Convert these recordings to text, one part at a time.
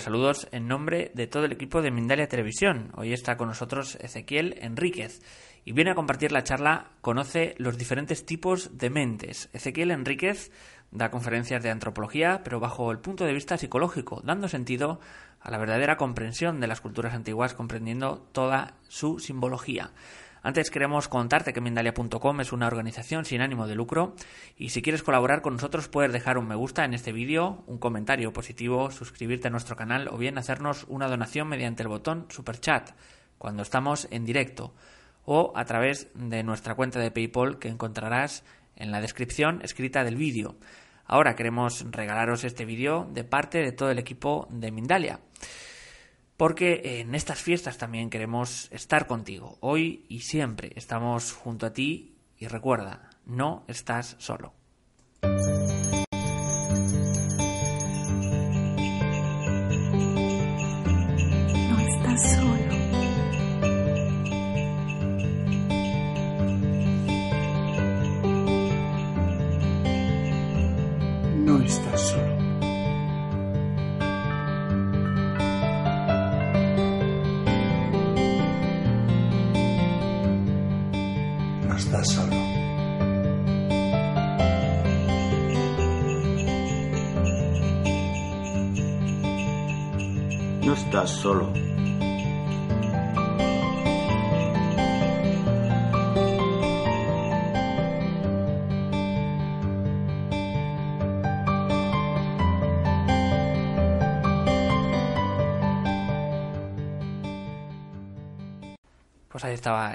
Saludos en nombre de todo el equipo de Mindalia Televisión. Hoy está con nosotros Ezequiel Enríquez y viene a compartir la charla Conoce los diferentes tipos de mentes. Ezequiel Enríquez da conferencias de antropología, pero bajo el punto de vista psicológico, dando sentido a la verdadera comprensión de las culturas antiguas, comprendiendo toda su simbología. Antes queremos contarte que Mindalia.com es una organización sin ánimo de lucro y si quieres colaborar con nosotros puedes dejar un me gusta en este vídeo, un comentario positivo, suscribirte a nuestro canal o bien hacernos una donación mediante el botón Super Chat cuando estamos en directo o a través de nuestra cuenta de PayPal que encontrarás en la descripción escrita del vídeo. Ahora queremos regalaros este vídeo de parte de todo el equipo de Mindalia porque en estas fiestas también queremos estar contigo. Hoy y siempre estamos junto a ti y recuerda, no estás solo. No estás solo. No estás solo.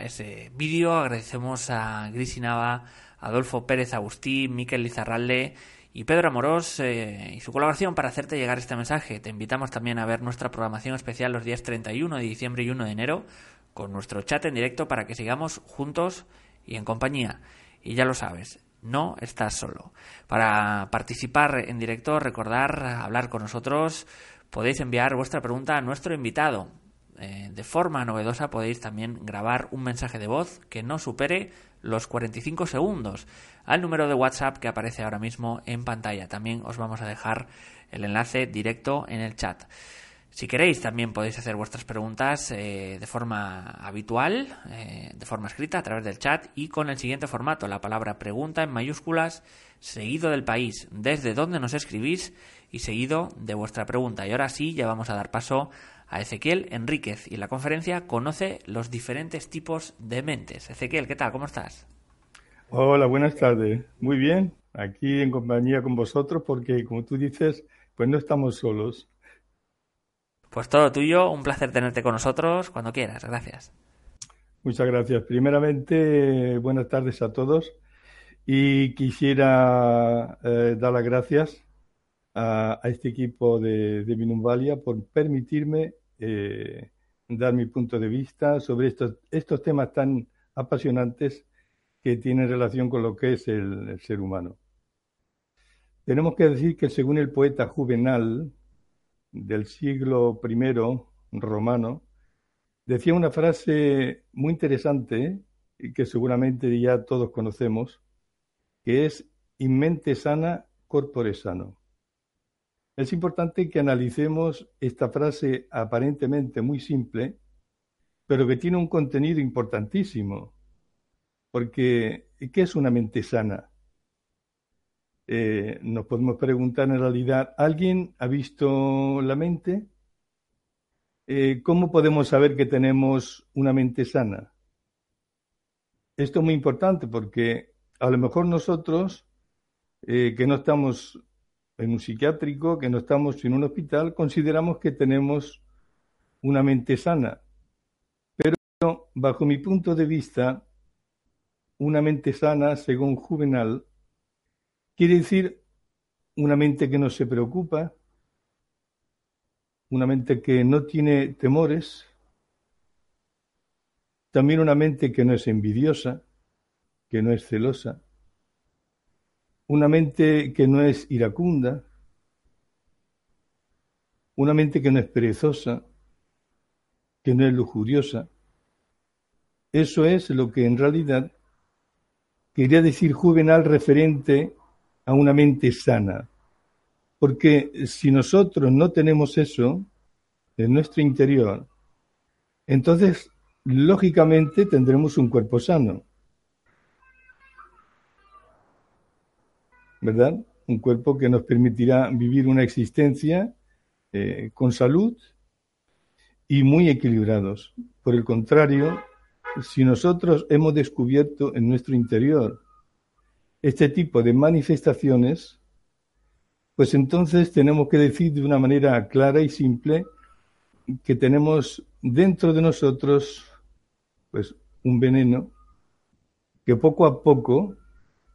Ese vídeo. Agradecemos a Grisi Nava, Adolfo Pérez Agustín, Miquel Lizarralde y Pedro Amorós eh, y su colaboración para hacerte llegar este mensaje. Te invitamos también a ver nuestra programación especial los días 31 de diciembre y 1 de enero con nuestro chat en directo para que sigamos juntos y en compañía. Y ya lo sabes, no estás solo. Para participar en directo, recordar hablar con nosotros, podéis enviar vuestra pregunta a nuestro invitado. Eh, de forma novedosa podéis también grabar un mensaje de voz que no supere los 45 segundos al número de WhatsApp que aparece ahora mismo en pantalla. También os vamos a dejar el enlace directo en el chat. Si queréis, también podéis hacer vuestras preguntas eh, de forma habitual, eh, de forma escrita, a través del chat y con el siguiente formato, la palabra pregunta en mayúsculas, seguido del país, desde donde nos escribís y seguido de vuestra pregunta. Y ahora sí, ya vamos a dar paso a Ezequiel Enríquez y la conferencia conoce los diferentes tipos de mentes. Ezequiel, ¿qué tal? ¿Cómo estás? Hola, buenas tardes. Muy bien, aquí en compañía con vosotros porque, como tú dices, pues no estamos solos. Pues todo tuyo, un placer tenerte con nosotros cuando quieras. Gracias. Muchas gracias. Primeramente, buenas tardes a todos y quisiera eh, dar las gracias a, a este equipo de, de Minumvalia por permitirme eh, dar mi punto de vista sobre estos, estos temas tan apasionantes que tienen relación con lo que es el, el ser humano. Tenemos que decir que según el poeta Juvenal del siglo I romano, decía una frase muy interesante y que seguramente ya todos conocemos, que es in mente sana, corpore sano. Es importante que analicemos esta frase aparentemente muy simple, pero que tiene un contenido importantísimo. Porque, ¿qué es una mente sana? Eh, nos podemos preguntar en realidad, ¿alguien ha visto la mente? Eh, ¿Cómo podemos saber que tenemos una mente sana? Esto es muy importante porque a lo mejor nosotros, eh, que no estamos en un psiquiátrico, que no estamos en un hospital, consideramos que tenemos una mente sana. Pero bajo mi punto de vista, una mente sana, según Juvenal, quiere decir una mente que no se preocupa, una mente que no tiene temores, también una mente que no es envidiosa, que no es celosa, una mente que no es iracunda, una mente que no es perezosa, que no es lujuriosa. Eso es lo que en realidad quería decir Juvenal referente a una mente sana. Porque si nosotros no tenemos eso en nuestro interior, entonces lógicamente tendremos un cuerpo sano. ¿Verdad? Un cuerpo que nos permitirá vivir una existencia eh, con salud y muy equilibrados. Por el contrario, si nosotros hemos descubierto en nuestro interior este tipo de manifestaciones, pues entonces tenemos que decir de una manera clara y simple que tenemos dentro de nosotros pues un veneno que poco a poco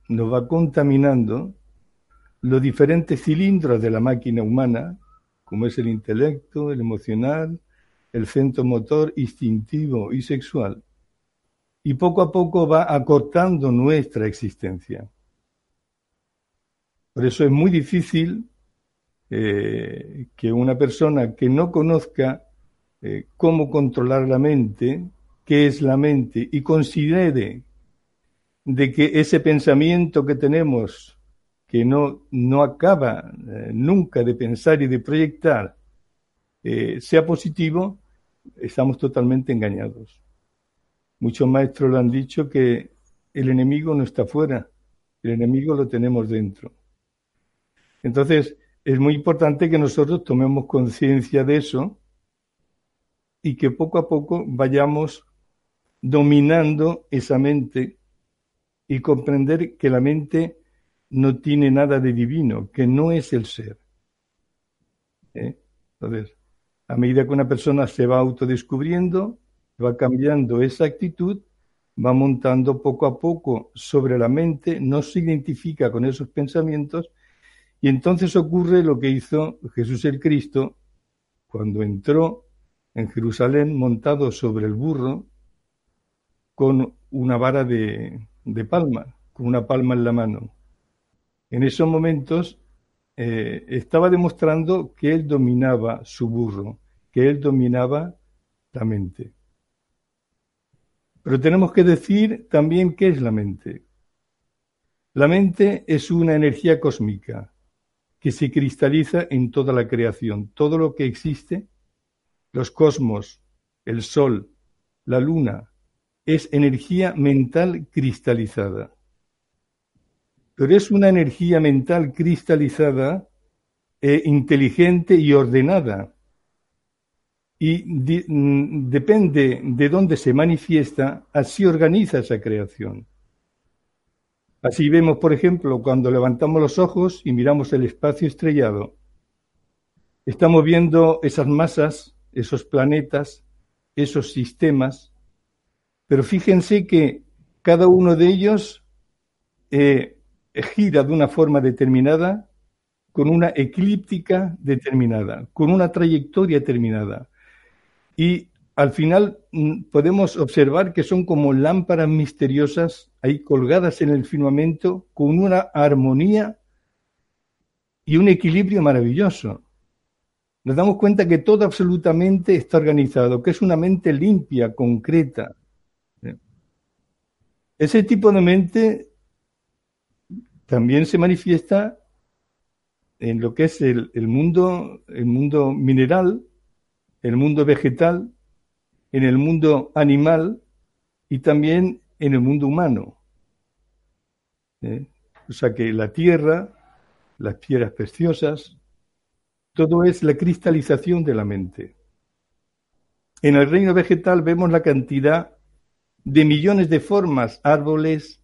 nos va contaminando los diferentes cilindros de la máquina humana, como es el intelecto, el emocional, el centro motor, instintivo y sexual. Y poco a poco va acortando nuestra existencia. Por eso es muy difícil eh, que una persona que no conozca eh, cómo controlar la mente, qué es la mente, y considere de que ese pensamiento que tenemos, que no, no acaba eh, nunca de pensar y de proyectar, sea positivo, estamos totalmente engañados. Muchos maestros lo han dicho que el enemigo no está fuera, el enemigo lo tenemos dentro. Entonces, es muy importante que nosotros tomemos conciencia de eso y que poco a poco vayamos dominando esa mente y comprender que la mente no tiene nada de divino, que no es el ser. ¿Eh? Entonces, a medida que una persona se va autodescubriendo, va cambiando esa actitud, va montando poco a poco sobre la mente, no se identifica con esos pensamientos y entonces ocurre lo que hizo Jesús el Cristo cuando entró en Jerusalén montado sobre el burro con una vara de, palma, con una palma en la mano. En esos momentos eh, estaba demostrando que él dominaba su burro, que él dominaba la mente. Pero tenemos que decir también qué es la mente. La mente es una energía cósmica que se cristaliza en toda la creación. Todo lo que existe, los cosmos, el sol, la luna, es energía mental cristalizada. Pero es una energía mental cristalizada e inteligente y ordenada. Y mm, depende de dónde se manifiesta, así organiza esa creación. Así vemos, por ejemplo, cuando levantamos los ojos y miramos el espacio estrellado, estamos viendo esas masas, esos planetas, esos sistemas, pero fíjense que cada uno de ellos eh, gira de una forma determinada, con una eclíptica determinada, con una trayectoria determinada. Y al final mm, podemos observar que son como lámparas misteriosas ahí colgadas en el firmamento con una armonía y un equilibrio maravilloso. Nos damos cuenta que todo absolutamente está organizado, que es una mente limpia, concreta. Ese tipo de mente también se manifiesta en lo que es el, mundo, el mundo mineral, el mundo vegetal, en el mundo animal y también en el mundo humano. ¿Eh? O sea que la tierra, las piedras preciosas, todo es la cristalización de la mente. En el reino vegetal vemos la cantidad de millones de formas, árboles,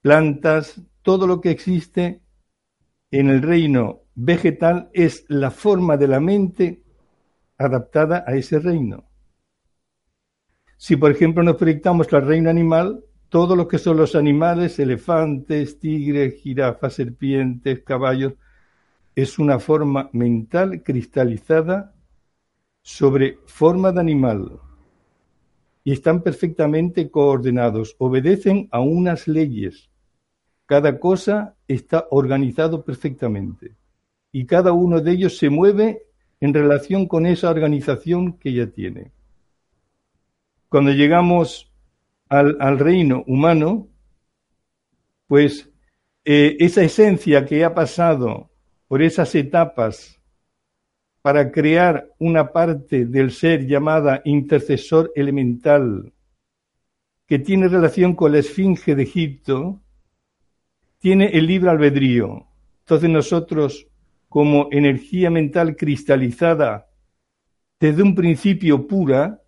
plantas, todo lo que existe en el reino vegetal es la forma de la mente adaptada a ese reino. Si, por ejemplo, nos proyectamos al reino animal, todo lo que son los animales, elefantes, tigres, jirafas, serpientes, caballos, es una forma mental cristalizada sobre forma de animal y están perfectamente coordenados, obedecen a unas leyes. Cada cosa está organizado perfectamente y cada uno de ellos se mueve en relación con esa organización que ya tiene. Cuando llegamos al, reino humano, pues eh, esa esencia que ha pasado por esas etapas para crear una parte del ser llamada intercesor elemental, que tiene relación con la esfinge de Egipto, tiene el libre albedrío. Entonces nosotros, como energía mental cristalizada desde un principio pura,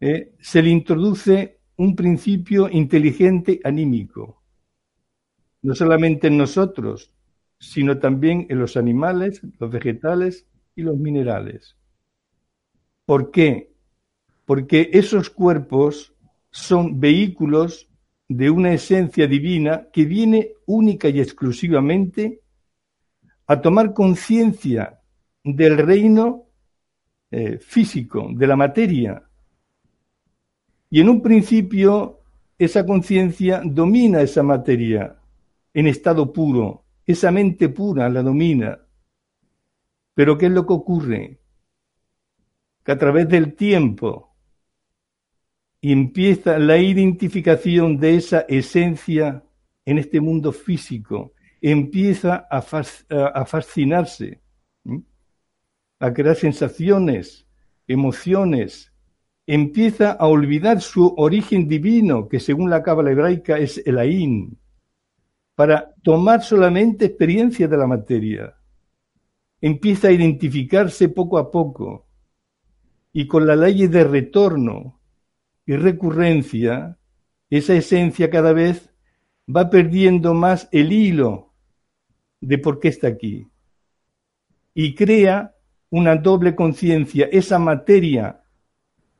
eh, se le introduce un principio inteligente anímico, no solamente en nosotros, sino también en los animales, los vegetales y los minerales. ¿Por qué? Porque esos cuerpos son vehículos de una esencia divina que viene única y exclusivamente a tomar conciencia del reino eh, físico, de la materia. Y en un principio esa conciencia domina esa materia en estado puro, esa mente pura la domina. Pero ¿qué es lo que ocurre? Que a través del tiempo empieza la identificación de esa esencia en este mundo físico, empieza a, fascinarse, a crear sensaciones, emociones, empieza a olvidar su origen divino, que según la cábala hebraica es el Ain, para tomar solamente experiencia de la materia. Empieza a identificarse poco a poco y con la ley de retorno y recurrencia, esa esencia cada vez va perdiendo más el hilo de por qué está aquí y crea una doble conciencia, esa materia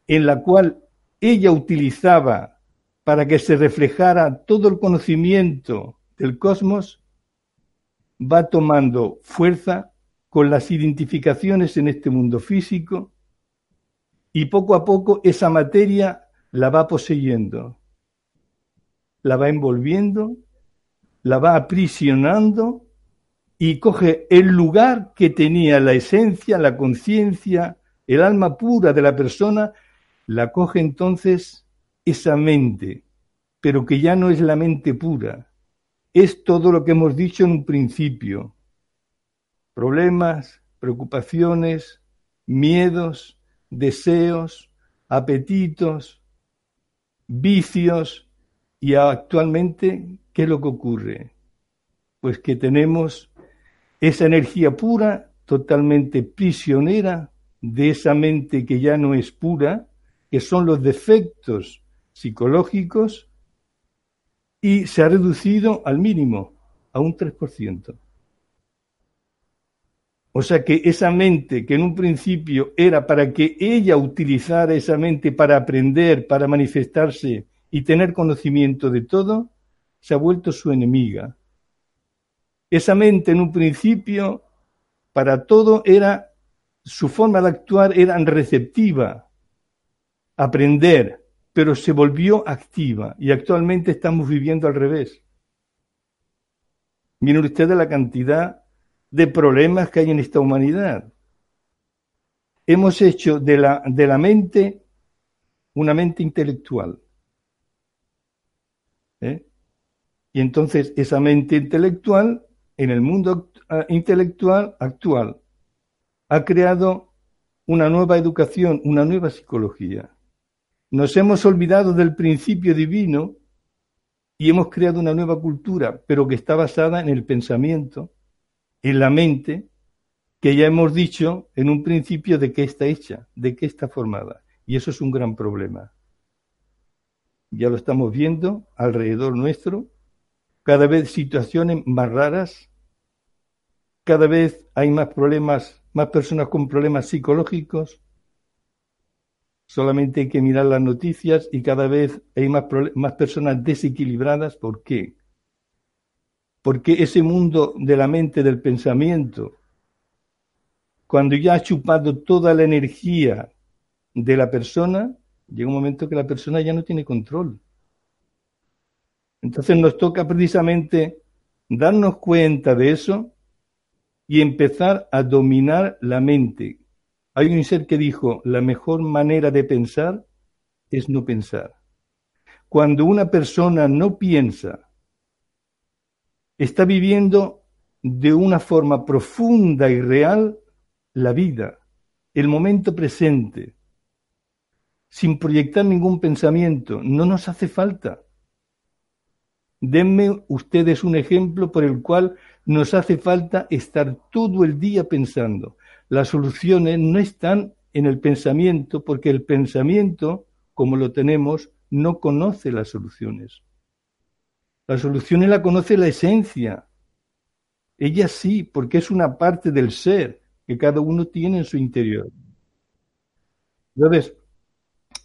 en la cual ella utilizaba para que se reflejara todo el conocimiento del cosmos va tomando fuerza con las identificaciones en este mundo físico y poco a poco esa materia la va poseyendo, la va envolviendo, la va aprisionando y coge el lugar que tenía la esencia, la conciencia, el alma pura de la persona, la coge entonces esa mente, pero que ya no es la mente pura, es todo lo que hemos dicho en un principio. Problemas, preocupaciones, miedos, deseos, apetitos, vicios y actualmente, ¿qué es lo que ocurre? Pues que tenemos esa energía pura totalmente prisionera de esa mente que ya no es pura, que son los defectos psicológicos y se ha reducido al mínimo, a un 3%. O sea que esa mente que en un principio era para que ella utilizara esa mente para aprender, para manifestarse y tener conocimiento de todo, se ha vuelto su enemiga. Esa mente en un principio para todo era, su forma de actuar era receptiva, aprender, pero se volvió activa y actualmente estamos viviendo al revés. Miren ustedes la cantidad de problemas que hay en esta humanidad. Hemos hecho de la, de la mente una mente intelectual. ¿eh? Y entonces esa mente intelectual, en el mundo ah, intelectual actual, ha creado una nueva educación, una nueva psicología. Nos hemos olvidado del principio divino y hemos creado una nueva cultura, pero que está basada en el pensamiento, en la mente, que ya hemos dicho en un principio de qué está hecha, de qué está formada. Y eso es un gran problema. Ya lo estamos viendo alrededor nuestro, cada vez situaciones más raras, cada vez hay más problemas, más personas con problemas psicológicos, Solamente hay que mirar las noticias y cada vez hay más, más personas desequilibradas. ¿Por qué? Porque ese mundo de la mente, del pensamiento, cuando ya ha chupado toda la energía de la persona, llega un momento que la persona ya no tiene control. Entonces nos toca precisamente darnos cuenta de eso y empezar a dominar la mente, hay un ser que dijo, la mejor manera de pensar es no pensar. Cuando una persona no piensa, está viviendo de una forma profunda y real la vida, el momento presente, sin proyectar ningún pensamiento. No nos hace falta. Denme ustedes un ejemplo por el cual nos hace falta estar todo el día pensando. Las soluciones no están en el pensamiento porque el pensamiento, como lo tenemos, no conoce las soluciones. Las soluciones la conoce la esencia. Ella sí, porque es una parte del ser que cada uno tiene en su interior. Entonces,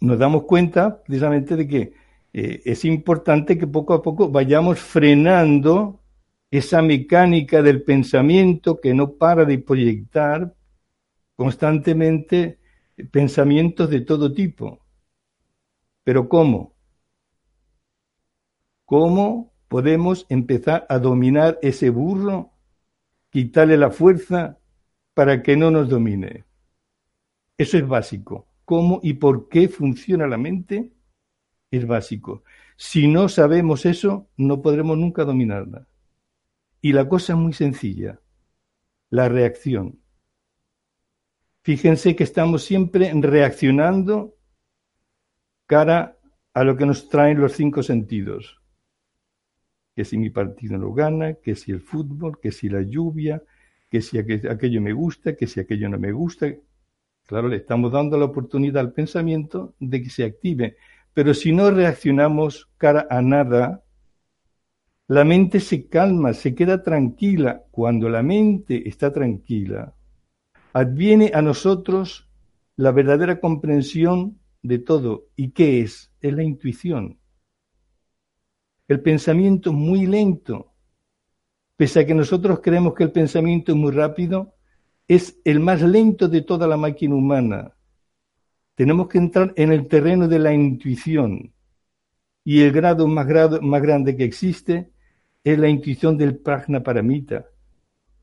nos damos cuenta precisamente de que eh, es importante que poco a poco vayamos frenando esa mecánica del pensamiento que no para de proyectar constantemente pensamientos de todo tipo. Pero ¿cómo? ¿Cómo podemos empezar a dominar ese burro? Quitarle la fuerza para que no nos domine. Eso es básico. ¿Cómo y por qué funciona la mente? Es básico. Si no sabemos eso, no podremos nunca dominarla. Y la cosa es muy sencilla. La reacción. Fíjense que estamos siempre reaccionando cara a lo que nos traen los cinco sentidos. Que si mi partido no gana, que si el fútbol, que si la lluvia, que si aquello me gusta, que si aquello no me gusta. Claro, le estamos dando la oportunidad al pensamiento de que se active. Pero si no reaccionamos cara a nada, la mente se calma, se queda tranquila. Cuando la mente está tranquila, adviene a nosotros la verdadera comprensión de todo. ¿Y qué es? Es la intuición. El pensamiento muy lento. Pese a que nosotros creemos que el pensamiento es muy rápido, es el más lento de toda la máquina humana. Tenemos que entrar en el terreno de la intuición. Y el grado más, grado, más grande que existe es la intuición del prajna paramita,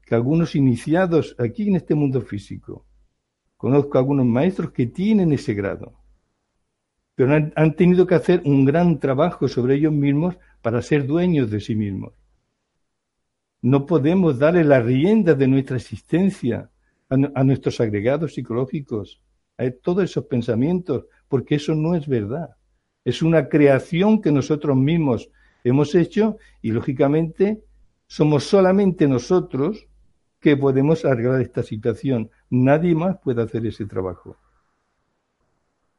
que algunos iniciados aquí en este mundo físico, conozco algunos maestros que tienen ese grado, pero han, tenido que hacer un gran trabajo sobre ellos mismos para ser dueños de sí mismos. No podemos darle la rienda de nuestra existencia a, a nuestros agregados psicológicos, a todos esos pensamientos, porque eso no es verdad. Es una creación que nosotros mismos hemos hecho y lógicamente somos solamente nosotros que podemos arreglar esta situación. Nadie más puede hacer ese trabajo.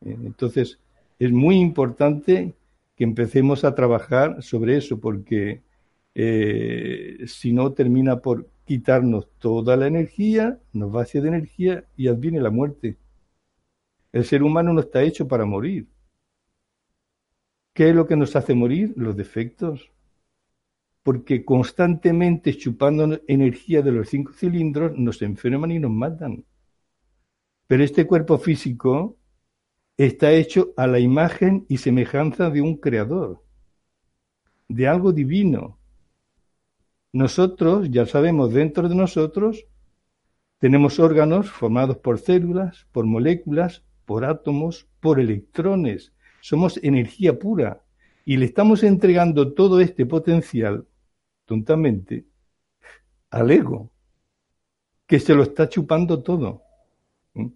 Eh, entonces, es muy importante que empecemos a trabajar sobre eso, porque eh, si no termina por quitarnos toda la energía, nos vacía de energía y adviene la muerte. El ser humano no está hecho para morir. ¿Qué es lo que nos hace morir? Los defectos porque constantemente chupando energía de los cinco cilindros nos enferman y nos matan. Pero este cuerpo físico está hecho a la imagen y semejanza de un creador, de algo divino. Nosotros, ya sabemos, dentro de nosotros tenemos órganos formados por células, por moléculas, por átomos, por electrones. Somos energía pura y le estamos entregando todo este potencial tontamente al ego, que se lo está chupando todo. ¿Mm?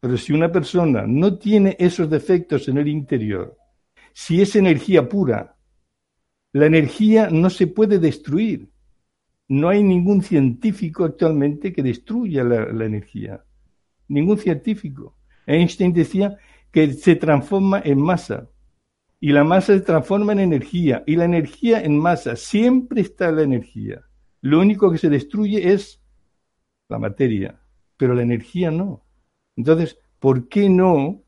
Pero si una persona no tiene esos defectos en el interior, si es energía pura, la energía no se puede destruir. No hay ningún científico actualmente que destruya la, la energía. Ningún científico. Einstein decía que se transforma en masa y la masa se transforma en energía y la energía en masa. Siempre está la energía. Lo único que se destruye es la materia, pero la energía no. Entonces, ¿por qué no,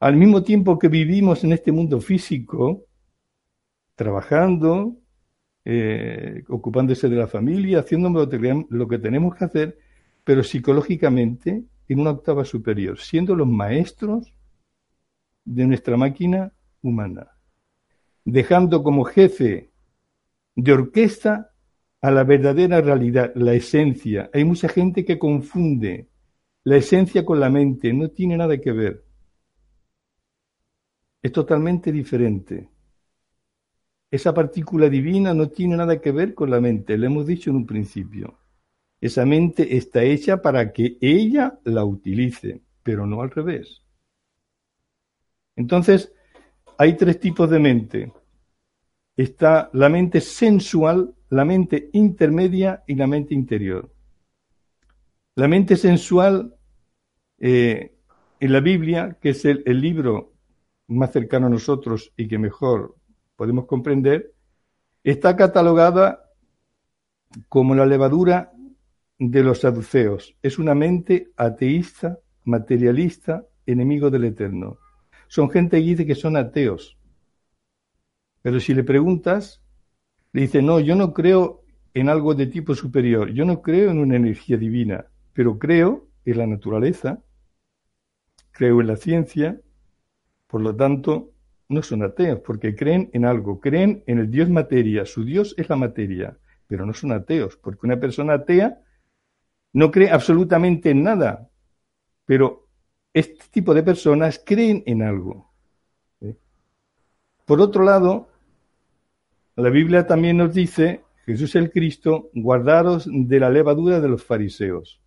al mismo tiempo que vivimos en este mundo físico, trabajando, eh, ocupándose de la familia, haciendo lo que tenemos que hacer, pero psicológicamente en una octava superior, siendo los maestros de nuestra máquina humana, dejando como jefe de orquesta a la verdadera realidad, la esencia. Hay mucha gente que confunde la esencia con la mente, no tiene nada que ver. Es totalmente diferente. esa partícula divina no tiene nada que ver con la mente, lo hemos dicho en un principio. Esa mente está hecha para que ella la utilice, pero no al revés. Entonces, hay tres tipos de mente. Está la mente sensual, la mente intermedia y la mente interior. La mente sensual, eh, en la Biblia, que es el, el libro más cercano a nosotros y que mejor podemos comprender, está catalogada como la levadura de los saduceos. Es una mente ateísta, materialista, enemigo del eterno. Son gente que dice que son ateos. Pero si le preguntas, le dice, no, yo no creo en algo de tipo superior, yo no creo en una energía divina, pero creo en la naturaleza, creo en la ciencia, por lo tanto, no son ateos, porque creen en algo, creen en el Dios materia, su Dios es la materia, pero no son ateos, porque una persona atea no cree absolutamente en nada, pero este tipo de personas creen en algo. Por otro lado, la Biblia también nos dice, Jesús el Cristo, guardaros de la levadura de los fariseos.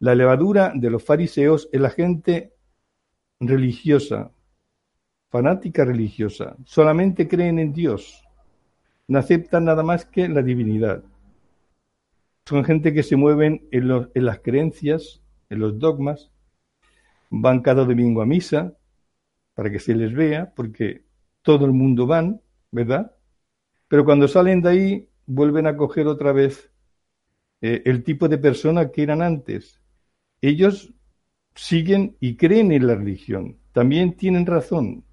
La levadura de los fariseos es la gente religiosa, fanática religiosa, solamente creen en Dios, no aceptan nada más que la divinidad. Son gente que se mueven en, en las creencias, en los dogmas, van cada domingo a misa para que se les vea, porque todo el mundo van, ¿verdad? Pero cuando salen de ahí vuelven a coger otra vez eh, el tipo de persona que eran antes. Ellos siguen y creen en la religión, también tienen razón,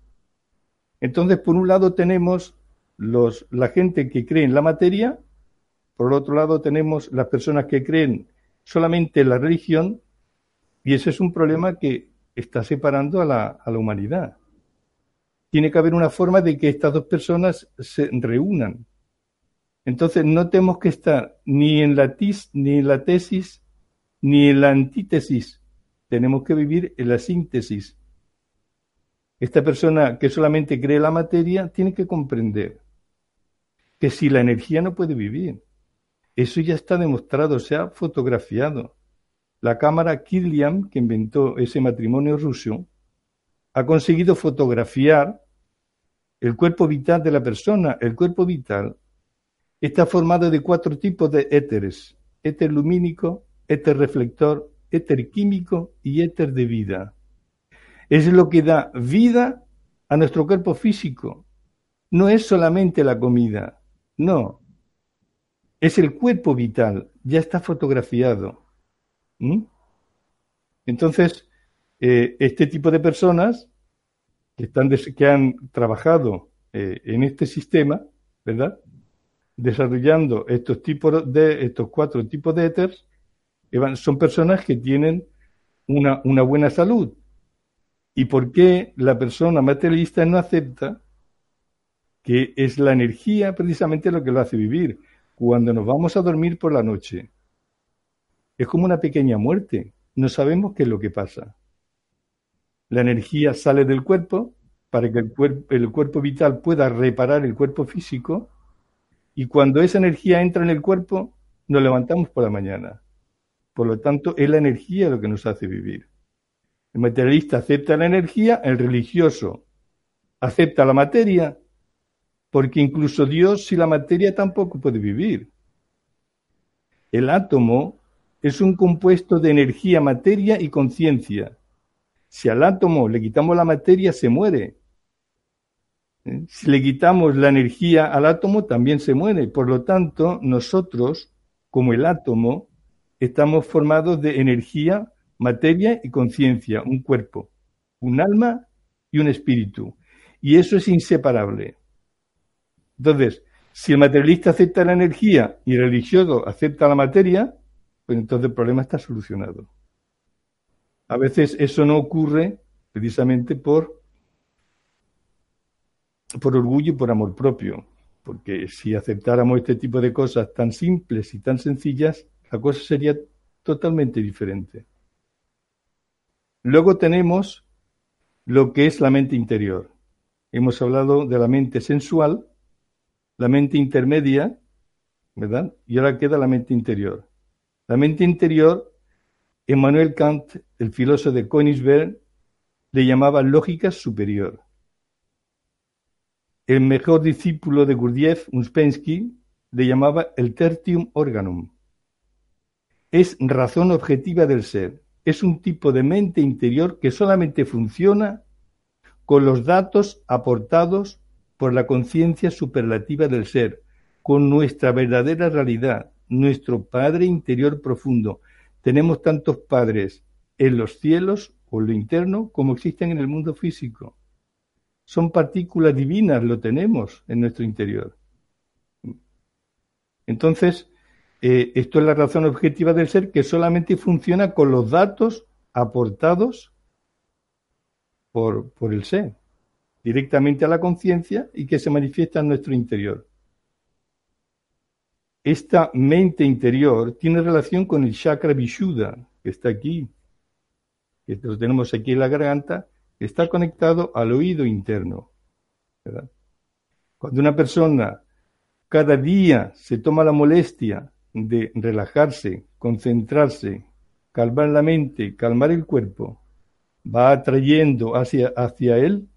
entonces, por un lado tenemos los, la gente que cree en la materia, por otro lado tenemos las personas que creen solamente en la religión, y ese es un problema que está separando a la, a la humanidad. Tiene que haber una forma de que estas dos personas se reúnan. Entonces, no tenemos que estar ni en la, tis, ni en la tesis ni en la antítesis. Tenemos que vivir en la síntesis esta persona que solamente cree la materia tiene que comprender que si la energía no puede vivir, eso ya está demostrado, se ha fotografiado. La cámara Kirlian, que inventó ese matrimonio ruso, ha conseguido fotografiar el cuerpo vital de la persona. El cuerpo vital está formado de cuatro tipos de éteres: éter lumínico, éter reflector, éter químico y éter de vida. Es lo que da vida a nuestro cuerpo físico. No es solamente la comida, no. Es el cuerpo vital, ya está fotografiado. ¿Mm? Entonces, eh, este tipo de personas que, están que han trabajado eh, en este sistema, ¿verdad? Desarrollando estos tipos de estos cuatro tipos de éteres, son personas que tienen una, una buena salud, ¿Y por qué la persona materialista no acepta que es la energía precisamente lo que lo hace vivir? Cuando nos vamos a dormir por la noche, es como una pequeña muerte. No sabemos qué es lo que pasa. La energía sale del cuerpo para que el, cuerpo, vital pueda reparar el cuerpo físico y cuando esa energía entra en el cuerpo, nos levantamos por la mañana. Por lo tanto, es la energía lo que nos hace vivir. El materialista acepta la energía, el religioso acepta la materia, porque incluso Dios sin la materia tampoco puede vivir. El átomo es un compuesto de energía, materia y conciencia. Si al átomo le quitamos la materia, se muere. ¿Eh? Si le quitamos la energía al átomo, también se muere. Por lo tanto, nosotros, como el átomo, estamos formados de energía, materia y conciencia, un cuerpo, un alma y un espíritu. Y eso es inseparable. Entonces, si el materialista acepta la energía y el religioso acepta la materia, pues entonces el problema está solucionado. A veces eso no ocurre precisamente por, por orgullo y por amor propio, porque si aceptáramos este tipo de cosas tan simples y tan sencillas, la cosa sería totalmente diferente. Luego tenemos lo que es la mente interior. Hemos hablado de la mente sensual, la mente intermedia, ¿verdad? Y ahora queda la mente interior. La mente interior, Emmanuel Kant, el filósofo de Königsberg, le llamaba lógica superior. El mejor discípulo de Gurdjieff, Uspensky, le llamaba el tertium organum. Es razón objetiva del ser. Es un tipo de mente interior que solamente funciona con los datos aportados por la conciencia superlativa del ser, con nuestra verdadera realidad, nuestro Padre interior profundo. Tenemos tantos padres en los cielos o en lo interno como existen en el mundo físico. Son partículas divinas, lo tenemos en nuestro interior. Entonces, eh, esto es la razón objetiva del ser que solamente funciona con los datos aportados por, por el ser, directamente a la conciencia y que se manifiesta en nuestro interior. Esta mente interior tiene relación con el chakra Vishuddha, que está aquí, que lo tenemos aquí en la garganta, está conectado al oído interno. Cuando una persona cada día se toma la molestia de relajarse, concentrarse, calmar la mente, calmar el cuerpo, va atrayendo hacia, hacia él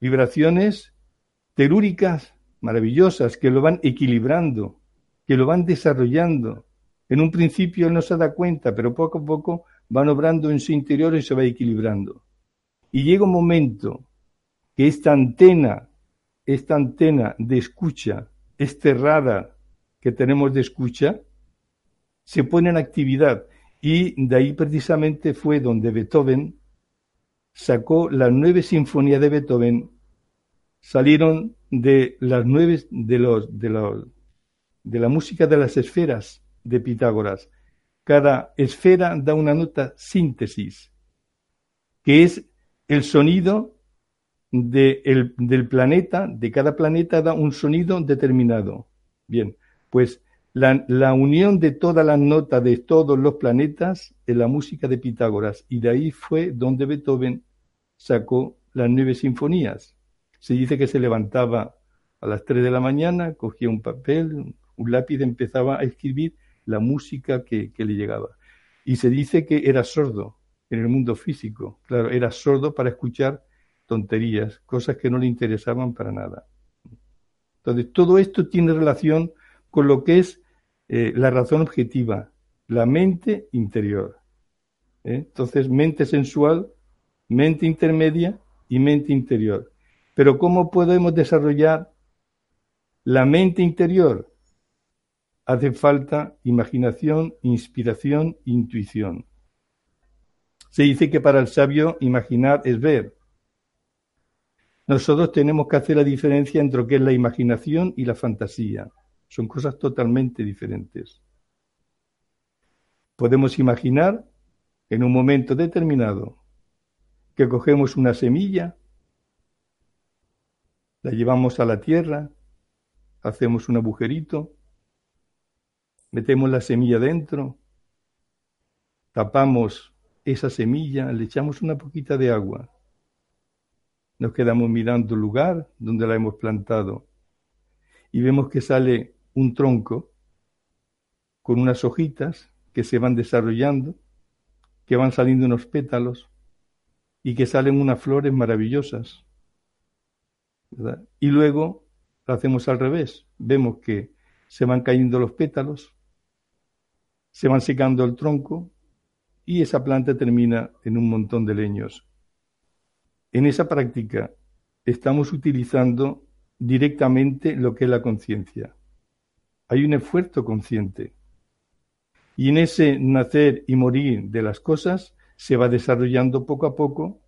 vibraciones telúricas maravillosas que lo van equilibrando, que lo van desarrollando. En un principio él no se da cuenta, pero poco a poco van obrando en su interior y se va equilibrando. Y llega un momento que esta antena, esta antena de escucha, esta rara que tenemos de escucha, se pone en actividad. Y de ahí precisamente fue donde Beethoven sacó las nueve sinfonías de Beethoven, salieron de las nueve de los de los de la música de las esferas de Pitágoras. Cada esfera da una nota síntesis, que es el sonido del planeta, de cada planeta da un sonido determinado. Bien, pues la, la, unión de todas las notas de todos los planetas es la música de Pitágoras, y de ahí fue donde Beethoven sacó las nueve sinfonías. Se dice que se levantaba a las tres de la mañana, cogía un papel, un lápiz, empezaba a escribir la música que, le llegaba. Y se dice que era sordo en el mundo físico. Claro, era sordo para escuchar tonterías, cosas que no le interesaban para nada. Entonces, todo esto tiene relación con lo que es eh, la razón objetiva, la mente interior. ¿eh? Entonces, mente sensual, mente intermedia y mente interior. Pero ¿cómo podemos desarrollar la mente interior? Hace falta imaginación, inspiración, intuición. Se dice que para el sabio imaginar es ver. Nosotros tenemos que hacer la diferencia entre lo que es la imaginación y la fantasía. Son cosas totalmente diferentes. Podemos imaginar en un momento determinado que cogemos una semilla, la llevamos a la tierra, hacemos un agujerito, metemos la semilla dentro, tapamos esa semilla, le echamos una poquita de agua. Nos quedamos mirando el lugar donde la hemos plantado y vemos que sale un tronco con unas hojitas que se van desarrollando, que van saliendo unos pétalos y que salen unas flores maravillosas. Y luego lo hacemos al revés. Vemos que se van cayendo los pétalos, se van secando el tronco y esa planta termina en un montón de leños. En esa práctica estamos utilizando directamente lo que es la conciencia. Hay un esfuerzo consciente. Y en ese nacer y morir de las cosas se va desarrollando poco a poco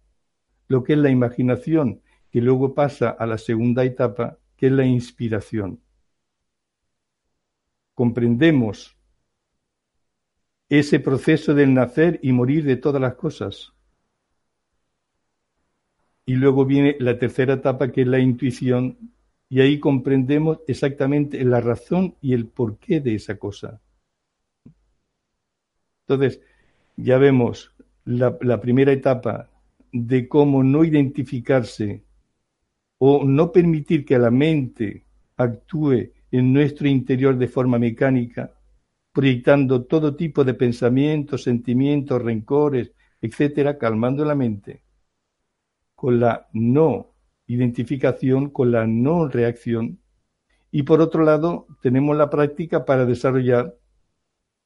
lo que es la imaginación, que luego pasa a la segunda etapa, que es la inspiración. Comprendemos ese proceso del nacer y morir de todas las cosas. Y luego viene la tercera etapa que es la intuición y ahí comprendemos exactamente la razón y el porqué de esa cosa. Entonces, ya vemos la, la primera etapa de cómo no identificarse o no permitir que la mente actúe en nuestro interior de forma mecánica, proyectando todo tipo de pensamientos, sentimientos, rencores, etcétera, calmando la mente, con la no identificación, con la no reacción. Y por otro lado, tenemos la práctica para desarrollar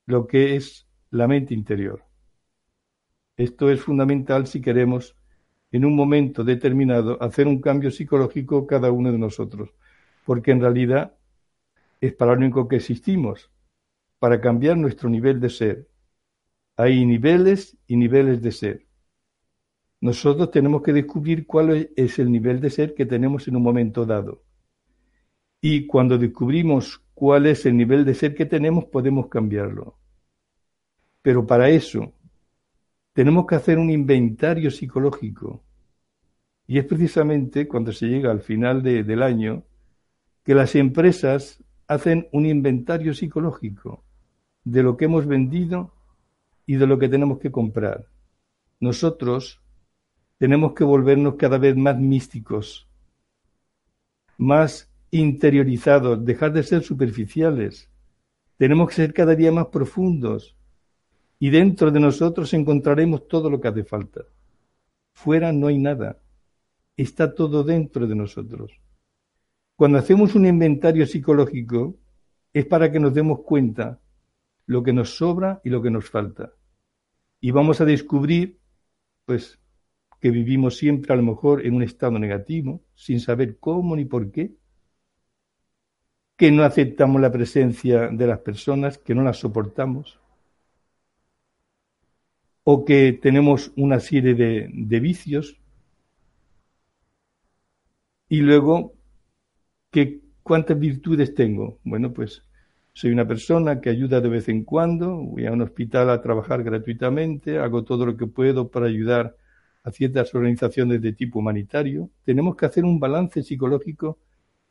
lo que es la mente interior. Esto es fundamental si queremos en un momento determinado hacer un cambio psicológico cada uno de nosotros, porque en realidad es para lo único que existimos, para cambiar nuestro nivel de ser. Hay niveles y niveles de ser. Nosotros tenemos que descubrir cuál es el nivel de ser que tenemos en un momento dado. Y cuando descubrimos cuál es el nivel de ser que tenemos, podemos cambiarlo. Pero para eso tenemos que hacer un inventario psicológico. Y es precisamente cuando se llega al final del año que las empresas hacen un inventario psicológico de lo que hemos vendido y de lo que tenemos que comprar. Nosotros tenemos que volvernos cada vez más místicos, más interiorizados, dejar de ser superficiales. Tenemos que ser cada día más profundos y dentro de nosotros encontraremos todo lo que hace falta. Fuera no hay nada, está todo dentro de nosotros. Cuando hacemos un inventario psicológico es para que nos demos cuenta lo que nos sobra y lo que nos falta. Y vamos a descubrir, pues, que vivimos siempre a lo mejor en un estado negativo, sin saber cómo ni por qué, que no aceptamos la presencia de las personas, que no las soportamos, o que tenemos una serie de, de vicios, y luego ¿Cuántas virtudes tengo? Bueno, pues soy una persona que ayuda de vez en cuando, voy a un hospital a trabajar gratuitamente, hago todo lo que puedo para ayudar a ciertas organizaciones de tipo humanitario. Tenemos que hacer un balance psicológico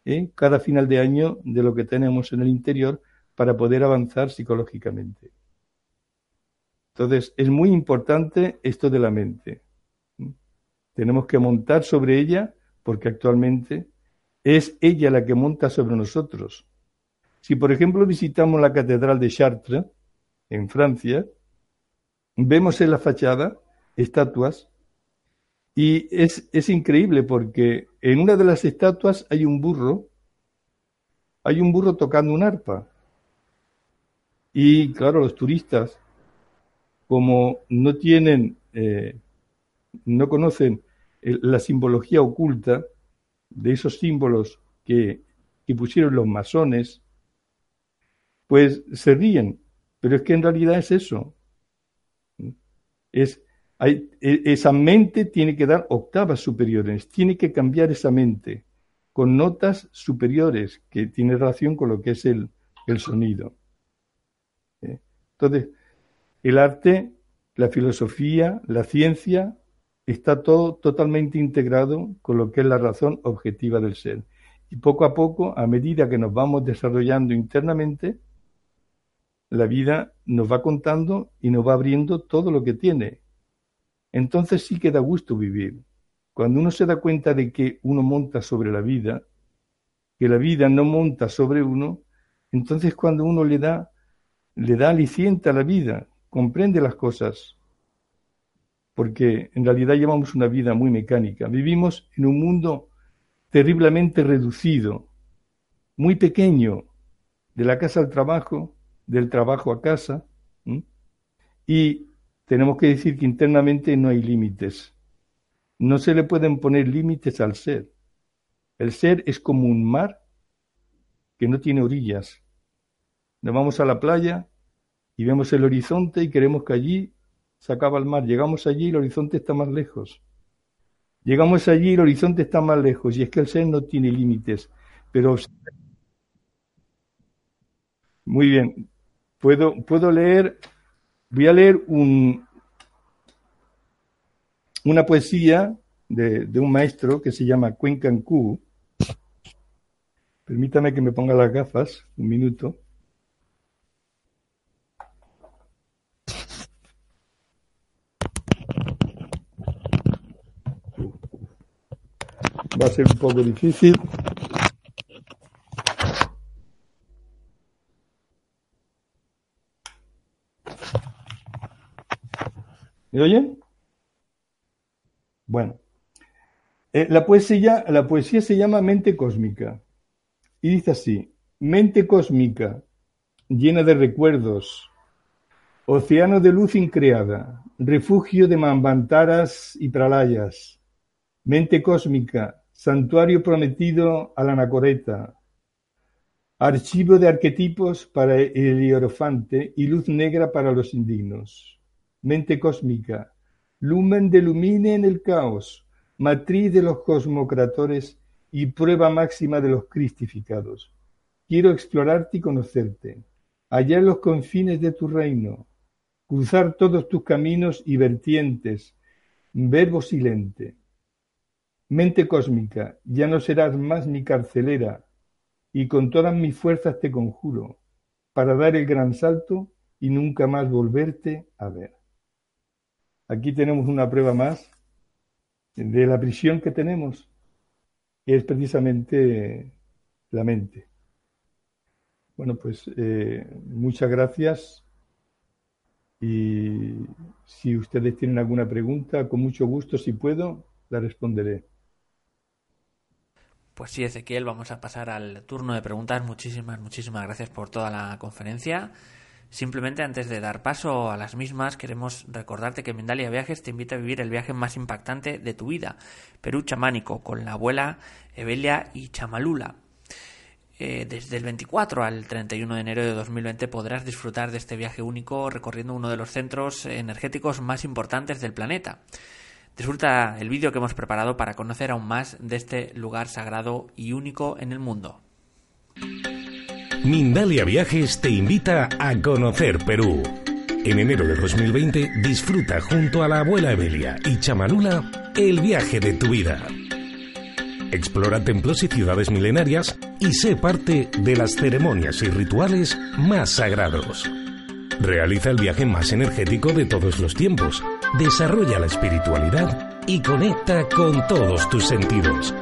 ¿eh? cada final de año de lo que tenemos en el interior para poder avanzar psicológicamente. Entonces, es muy importante esto de la mente. Tenemos que montar sobre ella porque actualmente es ella la que monta sobre nosotros. Si, por ejemplo, visitamos la Catedral de Chartres, en Francia, vemos en la fachada estatuas y es, es increíble porque en una de las estatuas hay un burro, hay un burro tocando un arpa. Y claro, los turistas, como no tienen, eh, no conocen la simbología oculta, de esos símbolos que, pusieron los masones, pues se ríen, pero es que en realidad es eso. Es, e, esa mente tiene que dar octavas superiores, tiene que cambiar esa mente con notas superiores que tiene relación con lo que es el, el sonido. ¿Eh? Entonces, el arte, la filosofía, la ciencia está todo totalmente integrado con lo que es la razón objetiva del ser. Y poco a poco, a medida que nos vamos desarrollando internamente, la vida nos va contando y nos va abriendo todo lo que tiene. Entonces sí que da gusto vivir. Cuando uno se da cuenta de que uno monta sobre la vida, que la vida no monta sobre uno, entonces cuando uno le da, le da aliciente a la vida, comprende las cosas, porque en realidad llevamos una vida muy mecánica. Vivimos en un mundo terriblemente reducido, muy pequeño, de la casa al trabajo, del trabajo a casa, y tenemos que decir que internamente no hay límites. No se le pueden poner límites al ser. El ser es como un mar que no tiene orillas. Nos vamos a la playa y vemos el horizonte y queremos que allí se acaba el mar. Llegamos allí y el horizonte está más lejos. Llegamos allí y el horizonte está más lejos. Y es que el ser no tiene límites. Pero. Muy bien. Puedo, puedo leer. Voy a leer un, una poesía de, de, un maestro que se llama Cuencancú. Permítame que me ponga las gafas un minuto. va a ser un poco difícil. ¿Me oyen? Bueno, eh, la, poesía, la poesía se llama Mente Cósmica. Y dice así, mente cósmica llena de recuerdos, océano de luz increada, refugio de mambantaras y pralayas, mente cósmica, santuario prometido a la anacoreta, archivo de arquetipos para el hierofante y luz negra para los indignos, mente cósmica, lumen de lumine en el caos, matriz de los cosmocratores y prueba máxima de los cristificados. Quiero explorarte y conocerte, en los confines de tu reino, cruzar todos tus caminos y vertientes, verbo silente. Mente cósmica, ya no serás más mi carcelera, y con todas mis fuerzas te conjuro, para dar el gran salto y nunca más volverte a ver. Aquí tenemos una prueba más de la prisión que tenemos, que es precisamente la mente. Bueno, pues eh, muchas gracias y si ustedes tienen alguna pregunta, con mucho gusto, si puedo, la responderé. Pues sí, Ezequiel, vamos a pasar al turno de preguntas. Muchísimas, muchísimas gracias por toda la conferencia. Simplemente antes de dar paso a las mismas, queremos recordarte que Mindalia Viajes te invita a vivir el viaje más impactante de tu vida, Perú chamánico, con la abuela Evelia y Chamalula. Eh, desde el 24 al 31 de enero de 2020 podrás disfrutar de este viaje único recorriendo uno de los centros energéticos más importantes del planeta. Disfruta el vídeo que hemos preparado para conocer aún más de este lugar sagrado y único en el mundo. Mindalia Viajes te invita a conocer Perú. En enero de 2020 disfruta junto a la abuela Evelia y Chamanula el viaje de tu vida. Explora templos y ciudades milenarias y sé parte de las ceremonias y rituales más sagrados. Realiza el viaje más energético de todos los tiempos, desarrolla la espiritualidad y conecta con todos tus sentidos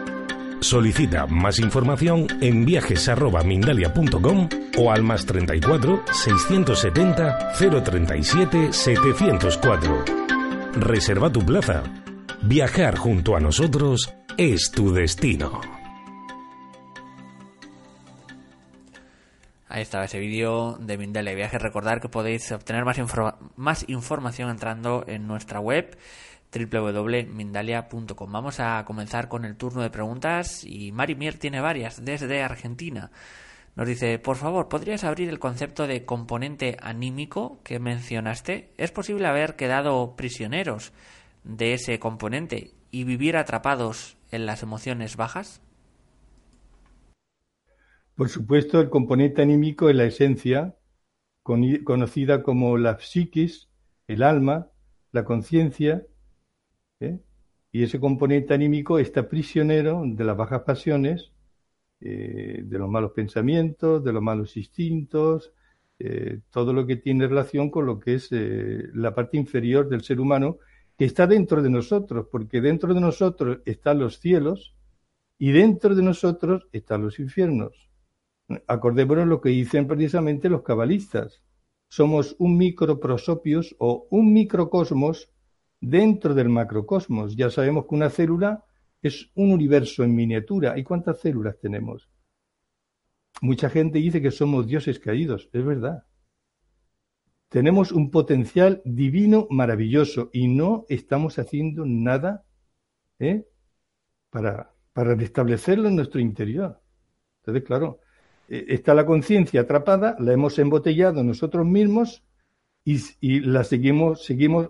Solicita más información en viajes@mindalia.com o al más 34 670 037 704. Reserva tu plaza. Viajar junto a nosotros es tu destino. Ahí estaba ese vídeo de Mindalia Viajes. Recordar que podéis obtener más, más información entrando en nuestra web www.mindalia.com. Vamos a comenzar con el turno de preguntas y Mari Mier tiene varias desde Argentina. Nos dice, por favor, ¿podrías abrir el concepto de componente anímico que mencionaste? ¿Es posible haber quedado prisioneros de ese componente y vivir atrapados en las emociones bajas? Por supuesto, el componente anímico es la esencia, conocida como la psiquis, el alma, la conciencia ¿eh? Y ese componente anímico está prisionero de las bajas pasiones, eh, de los malos pensamientos, de los malos instintos, eh, todo lo que tiene relación con lo que es la parte inferior del ser humano, que está dentro de nosotros, porque dentro de nosotros están los cielos y dentro de nosotros están los infiernos. Acordémonos lo que dicen precisamente los cabalistas. Somos un microprosopios o un microcosmos dentro del macrocosmos. Ya sabemos que una célula es un universo en miniatura. ¿Y cuántas células tenemos? Mucha gente dice que somos dioses caídos. Es verdad. Tenemos un potencial divino maravilloso y no estamos haciendo nada ¿eh? para, para restablecerlo en nuestro interior. Entonces, claro, eh, está la conciencia atrapada, la hemos embotellado nosotros mismos y, y la seguimos, seguimos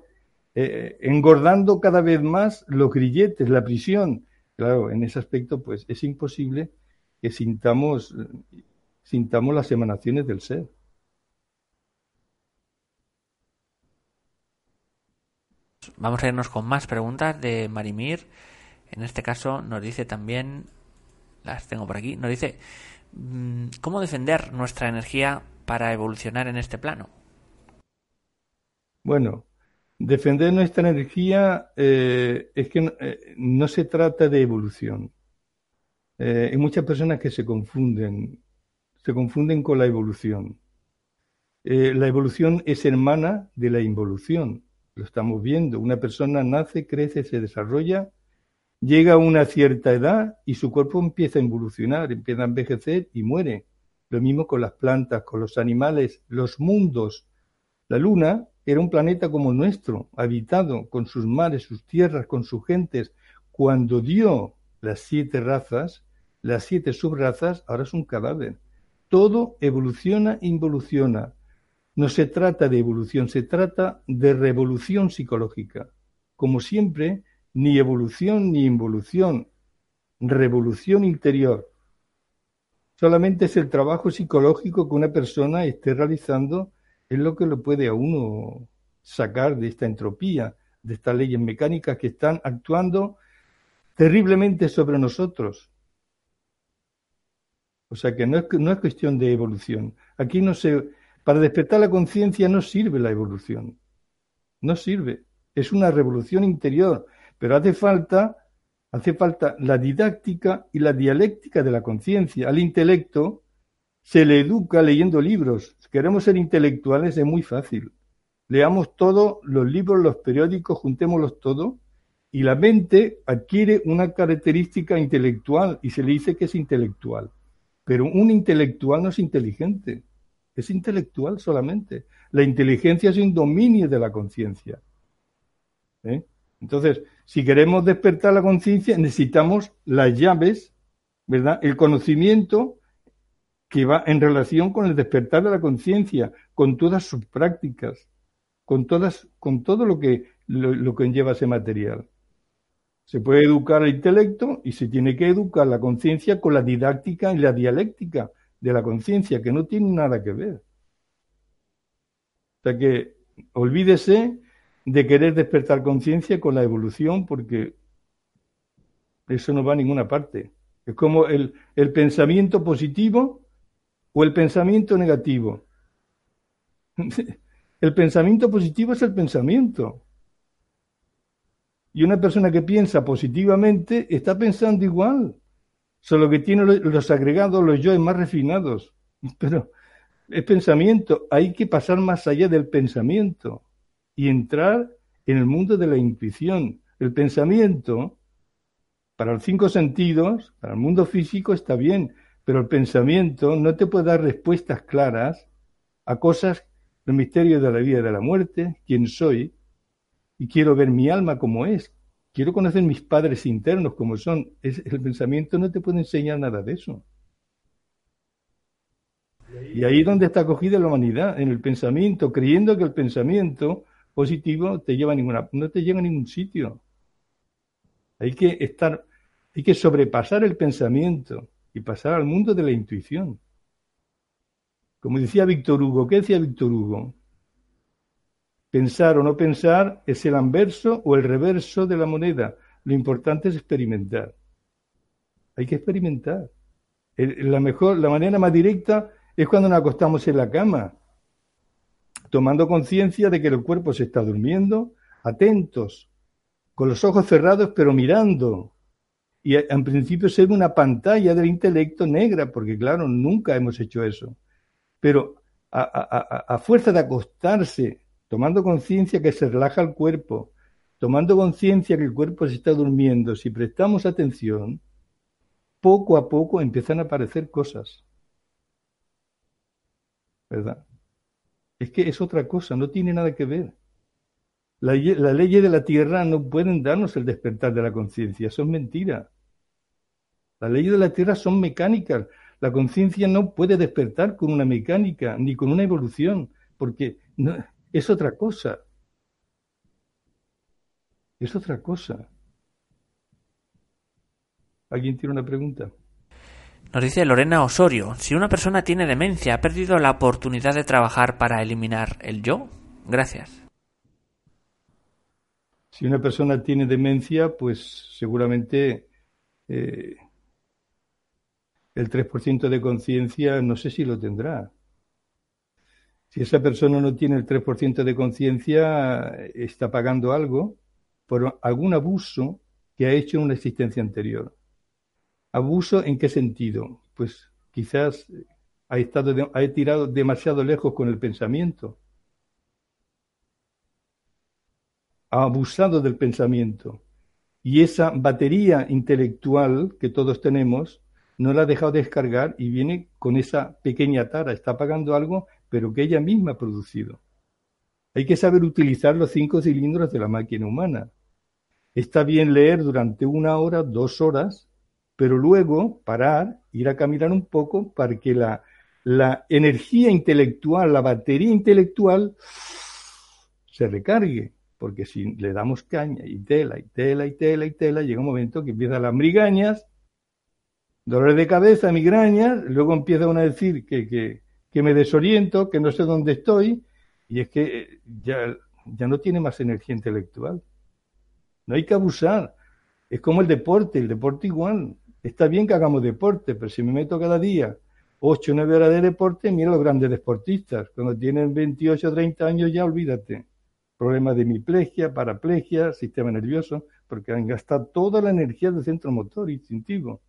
eh, engordando cada vez más los grilletes, la prisión. Claro, en ese aspecto, pues es imposible que sintamos, sintamos las emanaciones del ser. Vamos a irnos con más preguntas de Marimir. En este caso nos dice también, las tengo por aquí, nos dice, mm, ¿cómo defender nuestra energía para evolucionar en este plano? Bueno, Defender nuestra energía eh, es que eh, no, se trata de evolución. Eh, hay muchas personas que se confunden, se confunden con la evolución. la evolución es hermana de la involución. lo estamos viendo. Una persona nace, crece, se desarrolla, llega a una cierta edad y su cuerpo empieza a evolucionar, empieza a envejecer y muere. Lo mismo con las plantas, con los animales, los mundos. La luna era un planeta como el nuestro, habitado, con sus mares, sus tierras, con sus gentes. Cuando dio las siete razas, las siete subrazas, ahora es un cadáver. Todo evoluciona involuciona. No se trata de evolución, se trata de revolución psicológica. Como siempre, ni evolución ni involución, revolución interior. Solamente es el trabajo psicológico que una persona esté realizando, es lo que lo puede a uno sacar de esta entropía, de estas leyes mecánicas que están actuando terriblemente sobre nosotros. O sea que no es, no es cuestión de evolución. Aquí no se. Para despertar la conciencia no sirve la evolución. No sirve. Es una revolución interior. Pero hace falta, hace falta la didáctica y la dialéctica de la conciencia. Al intelecto se le educa leyendo libros. Queremos ser intelectuales es muy fácil. Leamos todos los libros, los periódicos, juntémoslos todos y la mente adquiere una característica intelectual y se le dice que es intelectual. Pero un intelectual no es inteligente, es intelectual solamente. La inteligencia es un dominio de la conciencia. ¿eh? Entonces, si queremos despertar la conciencia, necesitamos las llaves, ¿verdad? El conocimiento que va en relación con el despertar de la conciencia, con todas sus prácticas, con todas, con todo lo que lo, que conlleva ese material. Se puede educar el intelecto y se tiene que educar la conciencia con la didáctica y la dialéctica de la conciencia, que no tiene nada que ver. O sea que olvídese de querer despertar conciencia con la evolución, porque eso no va a ninguna parte. Es como el, el pensamiento positivo o el pensamiento negativo. el pensamiento positivo es el pensamiento. Y una persona que piensa positivamente está pensando igual, solo que tiene los agregados, los yoes más refinados. Pero es pensamiento, hay que pasar más allá del pensamiento y entrar en el mundo de la intuición. El pensamiento, para los cinco sentidos, para el mundo físico está bien, pero el pensamiento no te puede dar respuestas claras a cosas, el misterio de la vida y de la muerte, quién soy, y quiero ver mi alma como es. Quiero conocer mis padres internos como son. Es, el pensamiento no te puede enseñar nada de eso. Y ahí es donde está acogida la humanidad, en el pensamiento, creyendo que el pensamiento positivo te lleva a ninguna, no te lleva a ningún sitio. Hay que estar, hay que sobrepasar el pensamiento y pasar al mundo de la intuición. Como decía Víctor Hugo, ¿qué decía Víctor Hugo? Pensar o no pensar es el anverso o el reverso de la moneda. Lo importante es experimentar. Hay que experimentar. La mejor, la manera más directa es cuando nos acostamos en la cama, tomando conciencia de que el cuerpo se está durmiendo, atentos, con los ojos cerrados pero mirando. Y en principio se ve una pantalla del intelecto negra, porque claro, nunca hemos hecho eso. Pero a, a, a fuerza de acostarse tomando conciencia que se relaja el cuerpo, tomando conciencia que el cuerpo se está durmiendo, si prestamos atención, poco a poco empiezan a aparecer cosas. ¿Verdad? Es que es otra cosa, no tiene nada que ver. Las la leyes de la tierra no pueden darnos el despertar de la conciencia, son mentiras. Las leyes de la tierra son mecánicas. La conciencia no puede despertar con una mecánica ni con una evolución, porque no, es otra cosa. Es otra cosa. ¿Alguien tiene una pregunta? Nos dice Lorena Osorio, si una persona tiene demencia, ¿ha perdido la oportunidad de trabajar para eliminar el yo? Gracias. Si una persona tiene demencia, pues seguramente eh, el 3% de conciencia no sé si lo tendrá. Si esa persona no tiene el 3% de conciencia, está pagando algo por algún abuso que ha hecho en una existencia anterior. ¿Abuso en qué sentido? Pues quizás ha, estado ha tirado demasiado lejos con el pensamiento. ha abusado del pensamiento y esa batería intelectual que todos tenemos no la ha dejado descargar y viene con esa pequeña tara, está pagando algo, pero que ella misma ha producido. Hay que saber utilizar los cinco cilindros de la máquina humana. Está bien leer durante una hora, dos horas, pero luego parar, ir a caminar un poco para que la, la energía intelectual, la batería intelectual se recargue. Porque si le damos caña y tela y tela y tela y tela, llega un momento que empiezan las migrañas, dolores de cabeza, migrañas, luego empieza uno a decir que, que, que me desoriento, que no sé dónde estoy, y es que eh, ya, ya no tiene más energía intelectual. No hay que abusar. Es como el deporte, el deporte igual. Está bien que hagamos deporte, pero si me meto cada día 8 o 9 horas de deporte, mira los grandes deportistas. Cuando tienen 28 o 30 años ya olvídate. Problemas de hemiplegia, paraplegia, sistema nervioso, porque han gastado toda la energía del centro motor instintivo.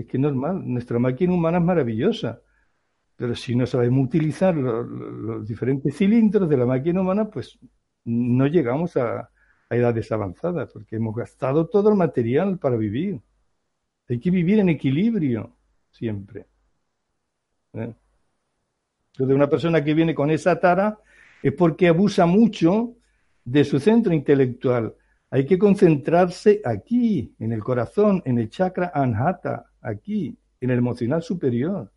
Es que es normal, nuestra máquina humana es maravillosa, pero si no sabemos utilizar los, diferentes cilindros de la máquina humana, pues no llegamos a, edades avanzadas, porque hemos gastado todo el material para vivir. Hay que vivir en equilibrio siempre. ¿Eh? Entonces, una persona que viene con esa tara es porque abusa mucho de su centro intelectual. Hay que concentrarse aquí, en el corazón, en el chakra anhata, aquí, en el emocional superior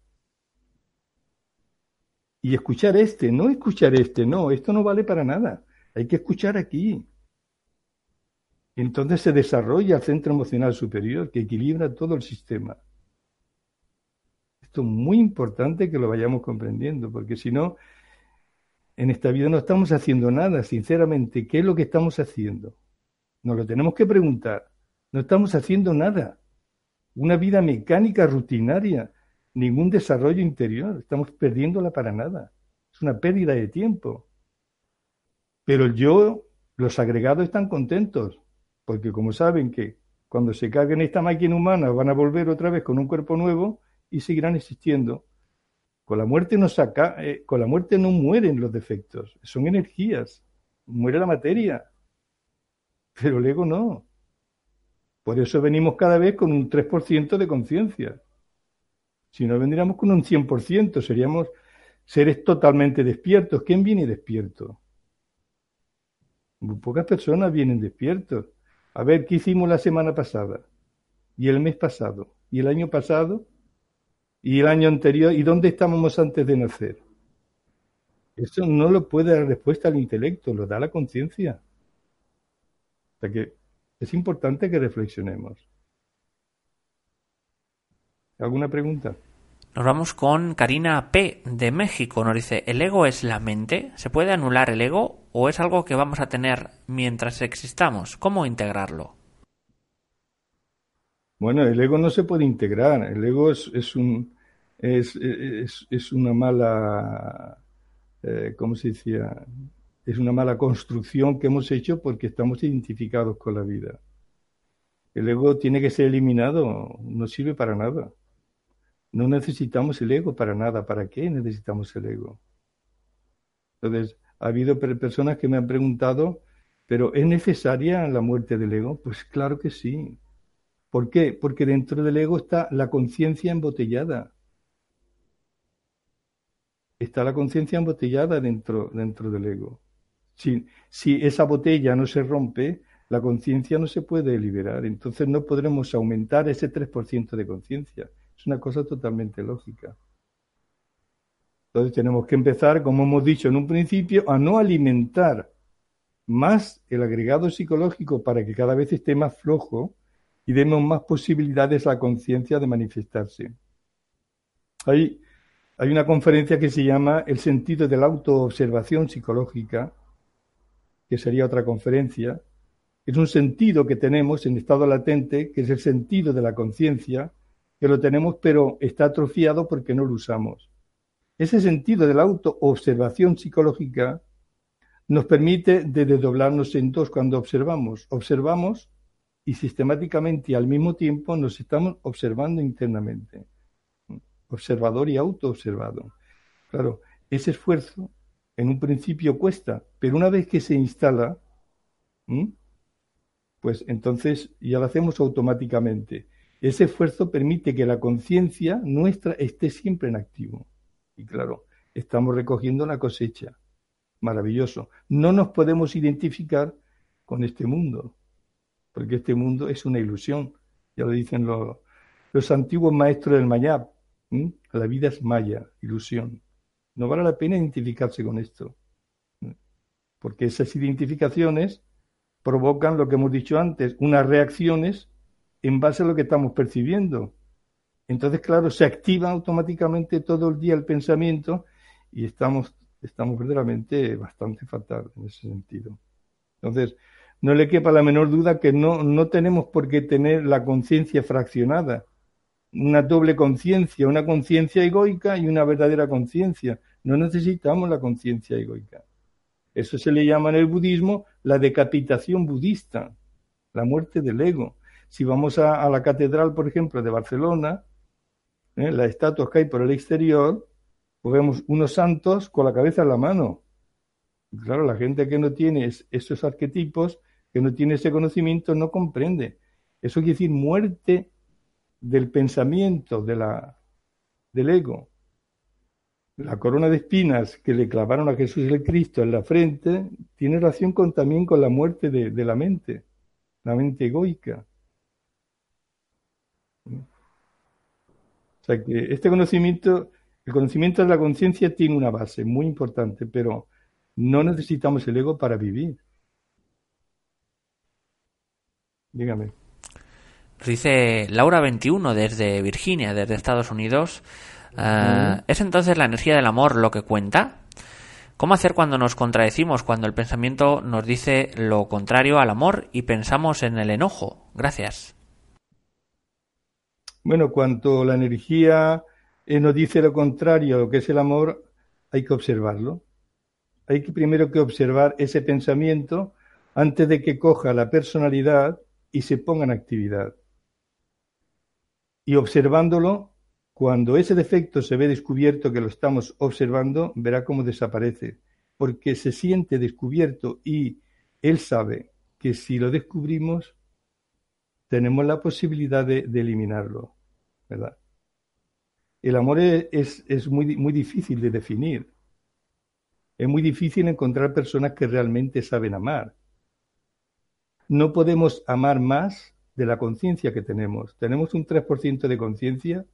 y escuchar este, no escuchar este, no, esto no vale para nada. Hay que escuchar aquí. Entonces se desarrolla el centro emocional superior que equilibra todo el sistema. Esto es muy importante que lo vayamos comprendiendo, porque si no, en esta vida no estamos haciendo nada, sinceramente. ¿Qué es lo que estamos haciendo? Nos lo tenemos que preguntar. No estamos haciendo nada. Una vida mecánica rutinaria ningún desarrollo interior, estamos perdiéndola para nada. Es una pérdida de tiempo. Pero yo, los agregados están contentos, porque como saben que cuando se carguen esta máquina humana van a volver otra vez con un cuerpo nuevo y seguirán existiendo. Con la muerte no saca, eh, con la muerte no mueren los defectos, son energías, muere la materia, pero el ego no. Por eso venimos cada vez con un 3% de conciencia. Si no vendríamos con un 100%, seríamos seres totalmente despiertos. ¿Quién viene despierto? Pocas personas vienen despiertos. A ver, ¿qué hicimos la semana pasada? ¿Y el mes pasado? ¿Y el año pasado? ¿Y el año anterior? ¿Y dónde estábamos antes de nacer? Eso no lo puede dar respuesta al intelecto, lo da la conciencia. O sea que es importante que reflexionemos. ¿Alguna pregunta? Nos vamos con Karina P. de México. Nos dice, ¿el ego es la mente? ¿Se puede anular el ego o es algo que vamos a tener mientras existamos? ¿Cómo integrarlo? Bueno, el ego no se puede integrar. El ego es, un, es, una mala, eh, ¿cómo se decía? Es una mala construcción que hemos hecho porque estamos identificados con la vida. El ego tiene que ser eliminado, no sirve para nada. No necesitamos el ego para nada. ¿Para qué necesitamos el ego? Entonces, ha habido personas que me han preguntado, ¿pero es necesaria la muerte del ego? Pues claro que sí. ¿Por qué? Porque dentro del ego está la conciencia embotellada. Está la conciencia embotellada dentro, dentro del ego. Si, esa botella no se rompe, la conciencia no se puede liberar. Entonces no podremos aumentar ese 3% de conciencia. Es una cosa totalmente lógica. Entonces tenemos que empezar, como hemos dicho en un principio, a no alimentar más el agregado psicológico para que cada vez esté más flojo y demos más posibilidades a la conciencia de manifestarse. Hay, hay una conferencia que se llama El sentido de la autoobservación psicológica, que sería otra conferencia. Es un sentido que tenemos en estado latente, que es el sentido de la conciencia, que lo tenemos pero está atrofiado porque no lo usamos. Ese sentido de la autoobservación psicológica nos permite de desdoblarnos en dos cuando observamos. Observamos y sistemáticamente y al mismo tiempo nos estamos observando internamente. Observador y autoobservado. Claro, ese esfuerzo En un principio cuesta, pero una vez que se instala, pues entonces ya lo hacemos automáticamente. Ese esfuerzo permite que la conciencia nuestra esté siempre en activo. Y claro, estamos recogiendo la cosecha. Maravilloso. No nos podemos identificar con este mundo, porque este mundo es una ilusión. Ya lo dicen los, los antiguos maestros del Mayab. La vida es maya, ilusión. No vale la pena identificarse con esto, porque esas identificaciones provocan lo que hemos dicho antes, unas reacciones en base a lo que estamos percibiendo. Entonces, claro, se activa automáticamente todo el día el pensamiento y estamos, estamos verdaderamente bastante fatal en ese sentido. Entonces, no le quepa la menor duda que no, no tenemos por qué tener la conciencia fraccionada, una doble conciencia, una conciencia egoica y una verdadera conciencia. No necesitamos la conciencia egoica. Eso se le llama en el budismo la decapitación budista, la muerte del ego. Si vamos a, la catedral, por ejemplo, de Barcelona, ¿eh? las estatuas que hay por el exterior, pues vemos unos santos con la cabeza en la mano. Claro, la gente que no tiene esos arquetipos, que no tiene ese conocimiento, no comprende. Eso quiere decir muerte del pensamiento, de la, del ego. La corona de espinas que le clavaron a Jesús el Cristo en la frente tiene relación con, también con la muerte de, de la mente, la mente egoica. O sea que este conocimiento, el conocimiento de la conciencia tiene una base muy importante, pero no necesitamos el ego para vivir. Dígame. Dice Laura 21 desde Virginia, desde Estados Unidos. Eh, ¿Es entonces la energía del amor lo que cuenta? ¿Cómo hacer cuando nos contradecimos, cuando el pensamiento nos dice lo contrario al amor y pensamos en el enojo? Gracias. Bueno, cuanto la energía eh, nos dice lo contrario a lo que es el amor, hay que observarlo. Hay que primero que observar ese pensamiento antes de que coja la personalidad y se ponga en actividad. Y observándolo, cuando ese defecto se ve descubierto que lo estamos observando, verá cómo desaparece, porque se siente descubierto y él sabe que si lo descubrimos, tenemos la posibilidad de, eliminarlo, ¿verdad? El amor es, es muy, muy difícil de definir. Es muy difícil encontrar personas que realmente saben amar. No podemos amar más de la conciencia que tenemos. Tenemos un 3% de conciencia,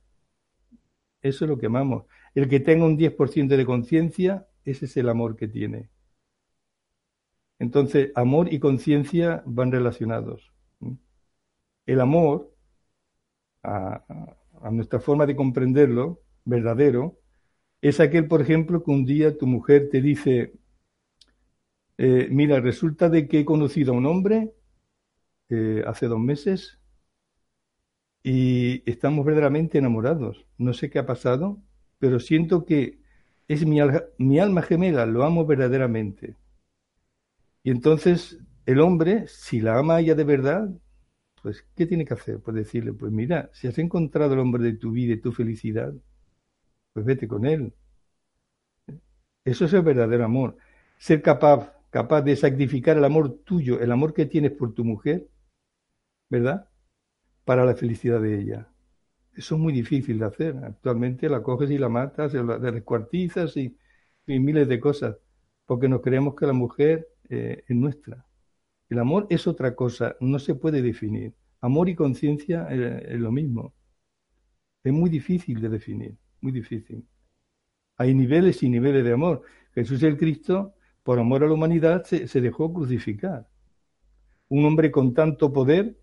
eso es lo que amamos. El que tenga un 10% de conciencia, ese es el amor que tiene. Entonces, amor y conciencia van relacionados. El amor, a, nuestra forma de comprenderlo, verdadero, es aquel, por ejemplo, que un día tu mujer te dice, eh, mira, resulta de que he conocido a un hombre hace dos meses y estamos verdaderamente enamorados. No sé qué ha pasado, pero siento que es mi, mi alma gemela, lo amo verdaderamente. Y entonces el hombre, si la ama ella de verdad, pues, ¿qué tiene que hacer? Pues decirle, pues mira, si has encontrado el hombre de tu vida y tu felicidad, pues vete con él. Eso es el verdadero amor. Ser capaz, capaz de sacrificar el amor tuyo, el amor que tienes por tu mujer, ¿verdad? Para la felicidad de ella. Eso es muy difícil de hacer. Actualmente la coges y la matas, la descuartizas y, y miles de cosas, porque nos creemos que la mujer eh, es nuestra. El amor es otra cosa, no se puede definir. Amor y conciencia es, lo mismo. Es muy difícil de definir, muy difícil. Hay niveles y niveles de amor. Jesús el Cristo, por amor a la humanidad, se dejó crucificar. Un hombre con tanto poder,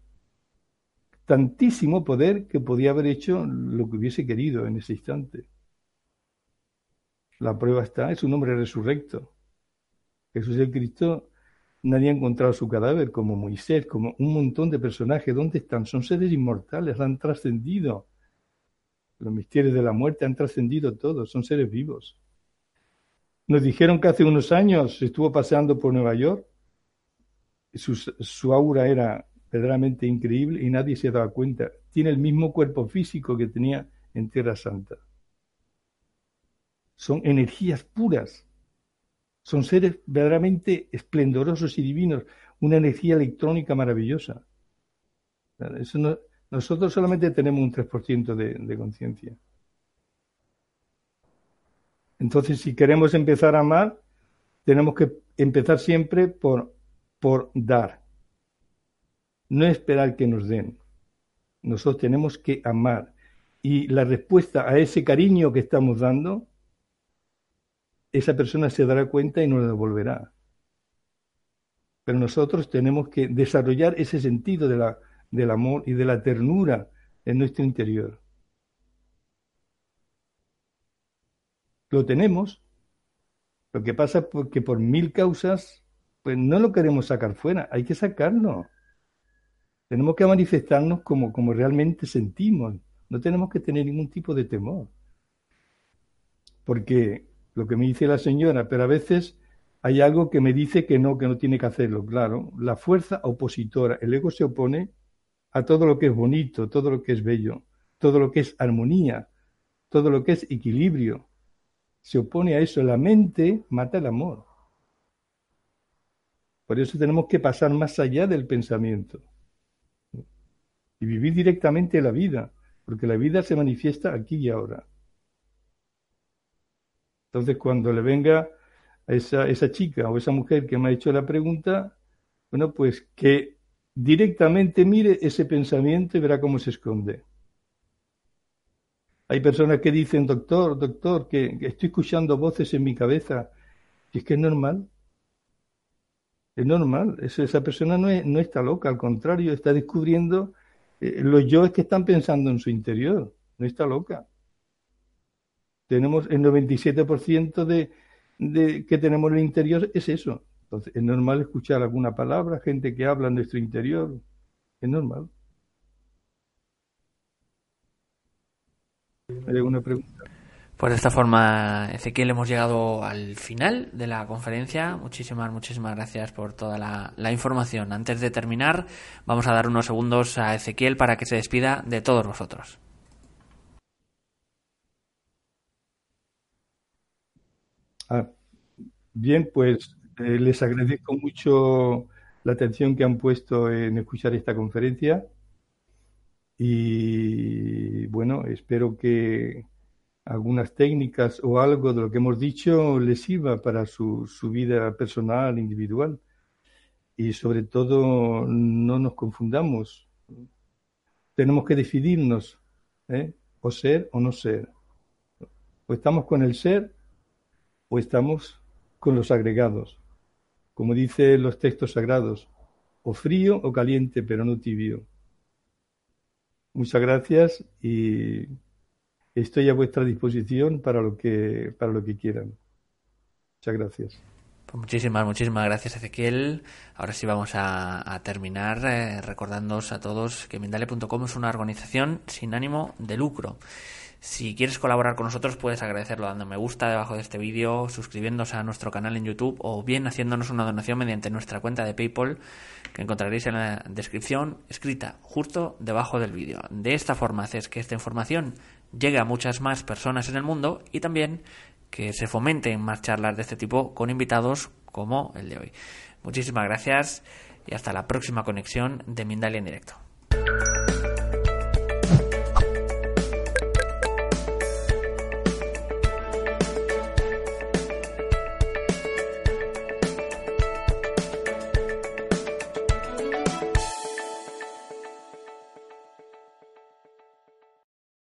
tantísimo poder, que podía haber hecho lo que hubiese querido en ese instante. La prueba está, es un hombre resurrecto. Jesús el Cristo Nadie ha encontrado su cadáver, como Moisés, como un montón de personajes. ¿Dónde están? Son seres inmortales, han trascendido. Los misterios de la muerte han trascendido todos, son seres vivos. Nos dijeron que hace unos años estuvo paseando por Nueva York. Su, su aura era verdaderamente increíble y nadie se daba cuenta. Tiene el mismo cuerpo físico que tenía en Tierra Santa. Son energías puras Son seres verdaderamente esplendorosos y divinos, una energía electrónica maravillosa. nosotros solamente tenemos un 3% de, de conciencia. Entonces, si queremos empezar a amar, tenemos que empezar siempre por, por dar. No esperar que nos den. Nosotros tenemos que amar. Y la respuesta a ese cariño que estamos dando, esa persona se dará cuenta y nos devolverá. Pero nosotros tenemos que desarrollar ese sentido de la, del amor y de la ternura en nuestro interior. Lo tenemos. Lo que pasa es que por mil causas, pues no lo queremos sacar fuera, hay que sacarlo. Tenemos que manifestarnos como, como realmente sentimos. No tenemos que tener ningún tipo de temor. Porque lo que me dice la señora, pero a veces hay algo que me dice que no, que no tiene que hacerlo. Claro, la fuerza opositora, el ego se opone a todo lo que es bonito, todo lo que es bello, todo lo que es armonía, todo lo que es equilibrio. Se opone a eso. La mente mata el amor. Por eso tenemos que pasar más allá del pensamiento y vivir directamente la vida, porque la vida se manifiesta aquí y ahora. Entonces, cuando le venga a esa, esa chica o esa mujer que me ha hecho la pregunta, bueno, pues que directamente mire ese pensamiento y verá cómo se esconde. Hay personas que dicen, doctor, doctor, que, estoy escuchando voces en mi cabeza. Y es que es normal. Es normal. esa persona no, no está loca, al contrario, está descubriendo eh, los yoes que están pensando en su interior. No está loca. Tenemos el 97% de, de que tenemos en el interior es eso. Entonces, es normal escuchar alguna palabra, gente que habla en nuestro interior. Es normal. ¿Hay alguna pregunta? Pues de esta forma, Ezequiel, hemos llegado al final de la conferencia. Muchísimas, muchísimas gracias por toda la, información. Antes de terminar, vamos a dar unos segundos a Ezequiel para que se despida de todos vosotros. Ah, bien, pues eh, les agradezco mucho la atención que han puesto en escuchar esta conferencia y bueno, espero que algunas técnicas o algo de lo que hemos dicho les sirva para su, su vida personal, individual. Y sobre todo, no nos confundamos. Tenemos que decidirnos, ¿eh? o ser o no ser. O estamos con el ser o estamos con los agregados. Como dicen los textos sagrados, o frío o caliente, pero no tibio. Muchas gracias y estoy a vuestra disposición para lo que, para lo que quieran. Muchas gracias. Pues muchísimas, muchísimas gracias Ezequiel. Ahora sí vamos a, terminar eh, a todos que Mindale.com es una organización sin ánimo de lucro. Si quieres colaborar con nosotros puedes agradecerlo dando me gusta debajo de este vídeo, suscribiéndose a nuestro canal en YouTube o bien haciéndonos una donación mediante nuestra cuenta de PayPal que encontraréis en la descripción escrita justo debajo del vídeo. De esta forma haces que esta información llegue a muchas más personas en el mundo y también que se fomenten más charlas de este tipo con invitados como el de hoy. Muchísimas gracias y hasta la próxima conexión de Mindalia en directo.